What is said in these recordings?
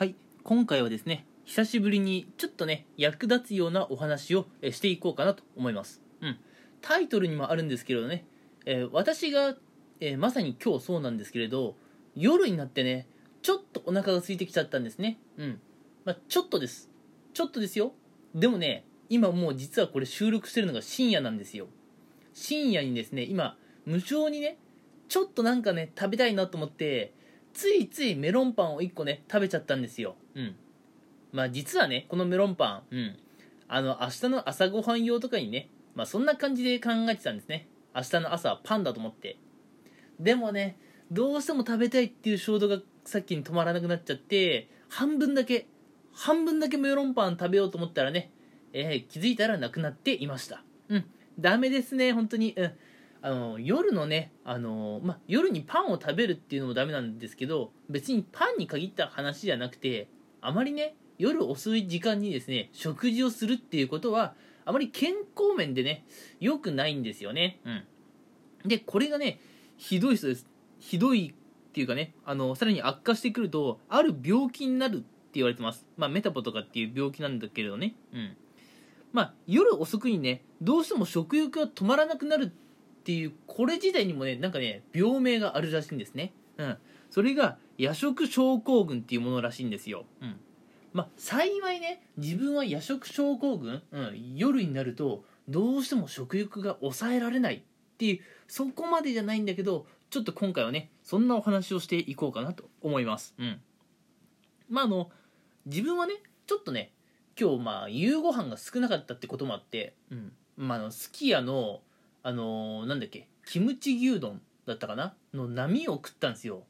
はい今回はですね久しぶりにちょっとね役立つようなお話をしていこうかなと思います。うん。タイトルにもあるんですけれどね、えー私が、えーまさに今日そうなんですけれど夜になってねちょっとお腹が空いてきちゃったんですね。うん。まあちょっとです。ちょっとですよ。でもね今もう実はこれ収録してるのが深夜なんですよ。深夜にですね今無性にねちょっとなんかね食べたいなと思ってついついメロンパンを1個ね食べちゃったんですよ。うん。まあ実はねこのメロンパンうん。あの明日の朝ごはん用とかにねまあそんな感じで考えてたんですね。明日の朝はパンだと思って。でもねどうしても食べたいっていう衝動がさっきに止まらなくなっちゃって半分だけ半分だけメロンパン食べようと思ったらね、えー気づいたらなくなっていました。うん。ダメですね本当に。うんあの夜のねあの、ま、夜にパンを食べるっていうのもダメなんですけど別にパンに限った話じゃなくてあまりね夜遅い時間にですね食事をするっていうことはあまり健康面でね良くないんですよね。うん。でこれがねひどい人です。ひどいっていうかねあのさらに悪化してくるとある病気になるって言われてます。まあメタボとかっていう病気なんだけれどね。うん。まあ夜遅くにねどうしても食欲が止まらなくなるっっていうこれ自体にもねなんかね病名があるらしいんですね。うん。それが夜食症候群っていうものらしいんですよ。うん。まあ幸いね自分は夜食症候群、うん、夜になるとどうしても食欲が抑えられないっていうそこまでじゃないんだけどちょっと今回はねそんなお話をしていこうかなと思います。うん。まああの自分はねちょっとね今日まあ夕ご飯が少なかったってこともあって、うん。まあ、あのすき家のあのーなんだっけキムチ牛丼だったかな？の波を食ったんですよ。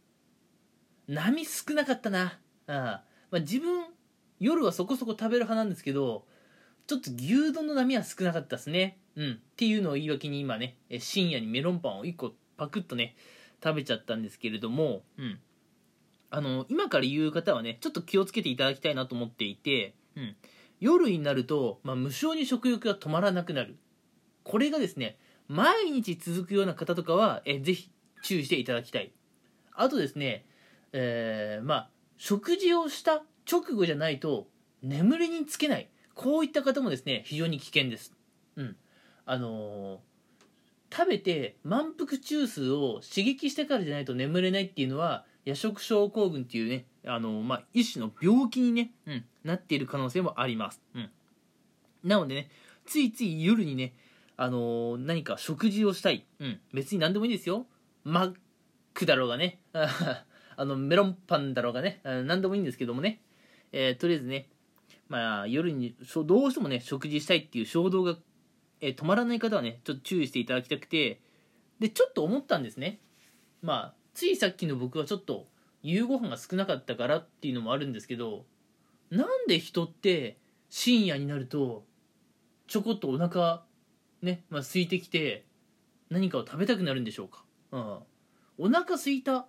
波少なかったな。あ、まあ、自分夜はそこそこ食べる派なんですけどちょっと牛丼の波は少なかったですね。うん。っていうのを言い訳に今ね深夜にメロンパンを1個パクッとね食べちゃったんですけれどもうん。あの今から言う方はねちょっと気をつけていただきたいなと思っていて、うん、夜になると、まあ、無性に食欲が止まらなくなる。これがですね毎日続くような方とかはえぜひ注意していただきたい。あとですねえーまあ食事をした直後じゃないと眠りにつけない。こういった方もですね非常に危険です。うん。あのー食べて満腹中枢を刺激してからじゃないと眠れないっていうのは夜食症候群っていうねあの、まあ、一種の病気に、ねうん、なっている可能性もあります、うん、なのでねついつい夜にね、あのー何か食事をしたい、うん、別に何でもいいですよ。マックだろうがね。あのメロンパンだろうがね。あ何でもいいんですけどもね、えーとりあえずねまあ夜にどうしてもね食事したいっていう衝動が、えー止まらない方はねちょっと注意していただきたくて。でちょっと思ったんですね。まあついさっきの僕はちょっと夕ご飯が少なかったからっていうのもあるんですけどなんで人って深夜になるとちょこっとお腹ね、まあ、空いてきて何かを食べたくなるんでしょうか、うん、お腹空いた。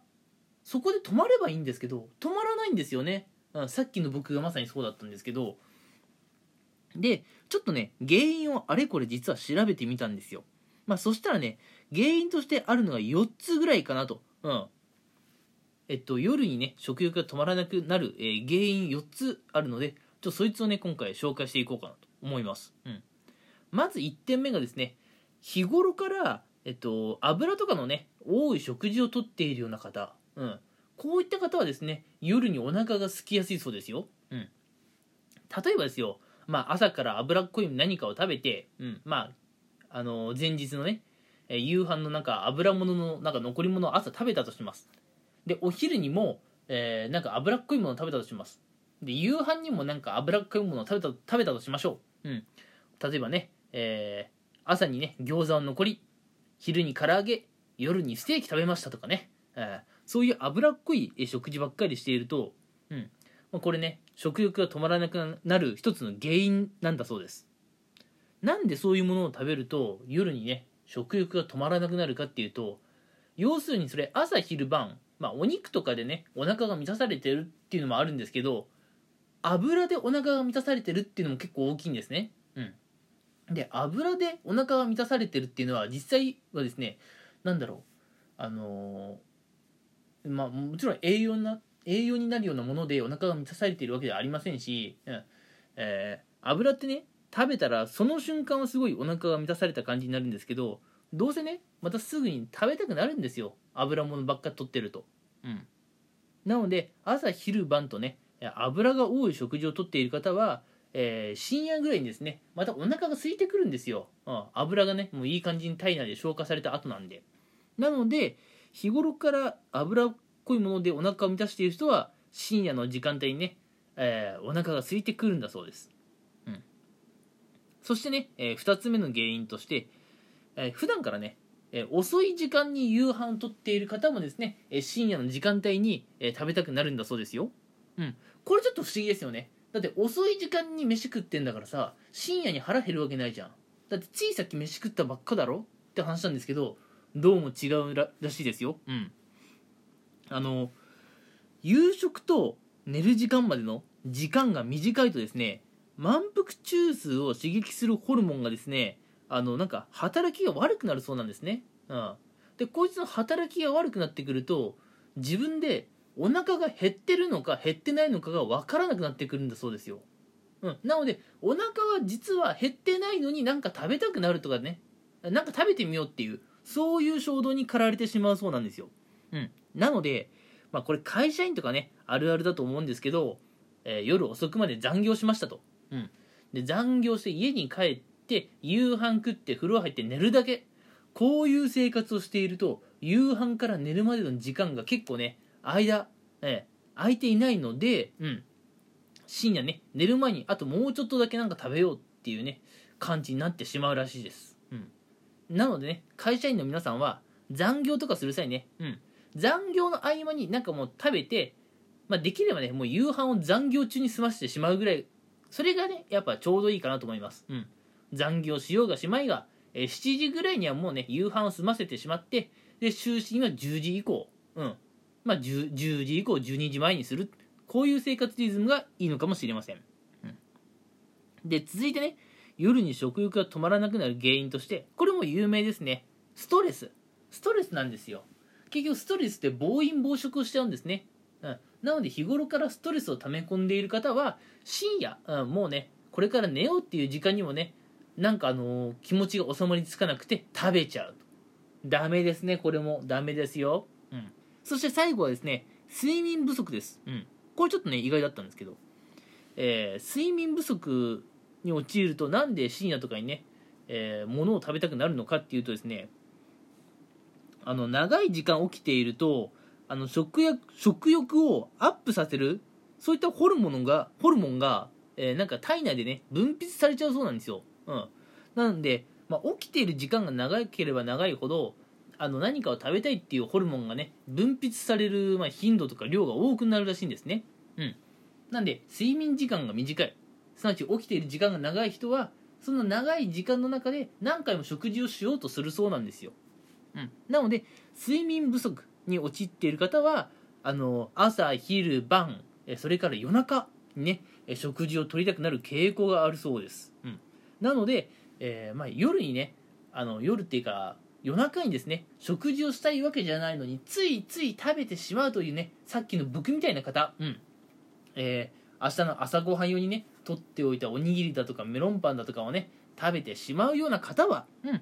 そこで止まればいいんですけど止まらないんですよね、うん、さっきの僕がまさにそうだったんですけど。でちょっとね原因をあれこれ実は調べてみたんですよ。まあそしたらね原因としてあるのが4つぐらいかなと。うん。えっと夜にね食欲が止まらなくなる、えー原因4つあるのでちょっとそいつをね今回紹介していこうかなと思います、うん、まず1点目がですね日頃からえっと油とかのね多い食事をとっているような方、うん、こういった方はですね夜にお腹が空きやすいそうですよ、うん、例えばですよまあ朝から脂っこい何かを食べて、うん、まああの前日のねえ夕飯のなんか油物のなんか残り物を朝食べたとします。でお昼にも、えーなんか脂っこいものを食べたとします。で夕飯にもなんか脂っこいものを食べた食べたとしましょう、うん、例えばね、えー朝にね餃子の残り昼に唐揚げ夜にステーキ食べましたとかね、えーそういう脂っこい食事ばっかりしていると、うん。まあこれね食欲が止まらなくなる一つの原因なんだそうです。なんでそういうものを食べると夜にね食欲が止まらなくなるかっていうと要するにそれ朝昼晩まあお肉とかでねお腹が満たされてるっていうのもあるんですけど油でお腹が満たされてるっていうのも結構大きいんですね。うん。で油でお腹が満たされてるっていうのは実際はですねなんだろうあのーまあもちろん栄養な栄養になるようなものでお腹が満たされているわけではありませんし、うんえー油ってね食べたらその瞬間はすごいお腹が満たされた感じになるんですけどどうせねまたすぐに食べたくなるんですよ油物ばっか取ってると、うん、なので朝昼晩とね油が多い食事をとっている方は、えー深夜ぐらいにですねまたお腹が空いてくるんですよ、うん、油がねもういい感じに体内で消化された後なんで。なので日頃から脂っこいものでお腹を満たしている人は深夜の時間帯にね、えーお腹が空いてくるんだそうです、うん、そしてね、え2つ目の原因として、えー普段からね、えー遅い時間に夕飯をとっている方もですね、え深夜の時間帯に、え食べたくなるんだそうですよ、うん、これちょっと不思議ですよね。だって遅い時間に飯食ってんだからさ深夜に腹減るわけないじゃん。だってついさっき飯食ったばっかだろ？って話なんですけどどうも違うららしいですよ。うん。あの夕食と寝る時間までの時間が短いとですね満腹中枢を刺激するホルモンがですねあのなんか働きが悪くなるそうなんですね、うん、でこいつの働きが悪くなってくると自分でお腹が減ってるのか減ってないのかが分からなくなってくるんだそうですよ、うん、なのでお腹は実は減ってないのになんか食べたくなるとかね。なんか食べてみようっていうそういう衝動に駆られてしまうそうなんですよ、うん、なので、まあ、これ会社員とかねあるあるだと思うんですけど、えー夜遅くまで残業しましたと、うん、で残業して家に帰って夕飯食って風呂入って寝るだけ。こういう生活をしていると夕飯から寝るまでの時間が結構ね間、えー空いていないので、うん、深夜ね寝る前にあともうちょっとだけなんか食べようっていうね感じになってしまうらしいです、うん、なのでね会社員の皆さんは残業とかする際ね、うん、残業の合間になんかもう食べて、まあ、できればねもう夕飯を残業中に済ませてしまうぐらいそれがねやっぱちょうどいいかなと思います、うん、残業しようがしまいが、えー7時ぐらいにはもうね夕飯を済ませてしまってで就寝は10時以降、うんまあ、10, 10時以降12時前にする。こういう生活リズムがいいのかもしれません、うん、で続いてね夜に食欲が止まらなくなる原因としてこれも有名ですね。ストレス。ストレスなんですよ。結局ストレスって暴飲暴食をしちゃうんですね、うん、なので日頃からストレスを溜め込んでいる方は深夜、うん、もうねこれから寝ようっていう時間にもねなんかあのー気持ちが収まりつかなくて食べちゃうダメですねこれも。ダメですよ、うん、そして最後はですね睡眠不足です、うん、これちょっとね意外だったんですけど、えー睡眠不足に陥るとなんで深夜とかにね、えー物を食べたくなるのかっていうとですねあの長い時間起きているとあの食欲食欲をアップさせるそういったホルモンがホルモンが、えーなんか体内でね分泌されちゃうそうなんですよ、うん、なので、まあ、起きている時間が長ければ長いほどあの何かを食べたいっていうホルモンがね分泌される、ま、頻度とか量が多くなるらしいんですね。うん。なんで睡眠時間が短い。すなわち起きている時間が長い人はその長い時間の中で何回も食事をしようとするそうなんですよ、うん、なので睡眠不足に陥っている方はあの朝昼晩それから夜中にね食事を取りたくなる傾向があるそうです、うん、なので、えーまあ、夜にねあの夜っていうか夜中にですね食事をしたいわけじゃないのについつい食べてしまうというねさっきの僕みたいな方、うん。えー明日の朝ごはん用にね取っておいたおにぎりだとかメロンパンだとかをね食べてしまうような方は、うん、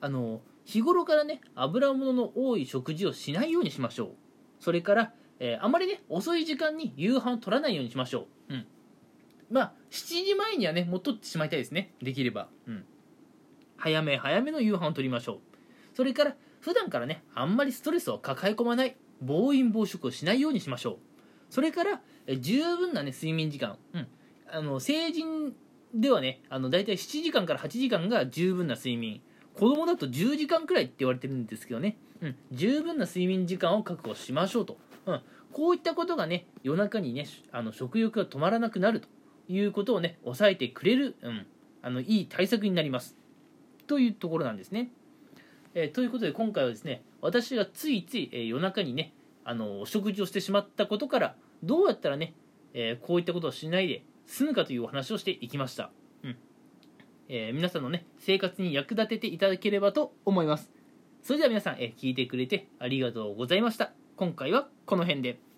あの日頃からね油物の多い食事をしないようにしましょう。それから、えーあまりね遅い時間に夕飯を取らないようにしましょう、うん、まあ7時前にはねもう取ってしまいたいですね。できれば、うん、早め早めの夕飯を取りましょう。それから普段からねあんまりストレスを抱え込まない暴飲暴食をしないようにしましょう。それから十分なね睡眠時間、うん、あの成人ではねあの大体7時間から8時間が十分な睡眠。子供だと10時間くらいって言われてるんですけどね、うん、十分な睡眠時間を確保しましょうと、うん、こういったことがね夜中にねあの食欲が止まらなくなるということをね抑えてくれる、うん、あのいい対策になります。というところなんですね、えーということで今回はですね私がついつい、えー夜中にねあのお食事をしてしまったことからどうやったらね、えーこういったことをしないで済むかというお話をしていきました、うん。え皆さんのね生活に役立てていただければと思います。それでは皆さん、え聞いてくれてありがとうございました。今回はこの辺で。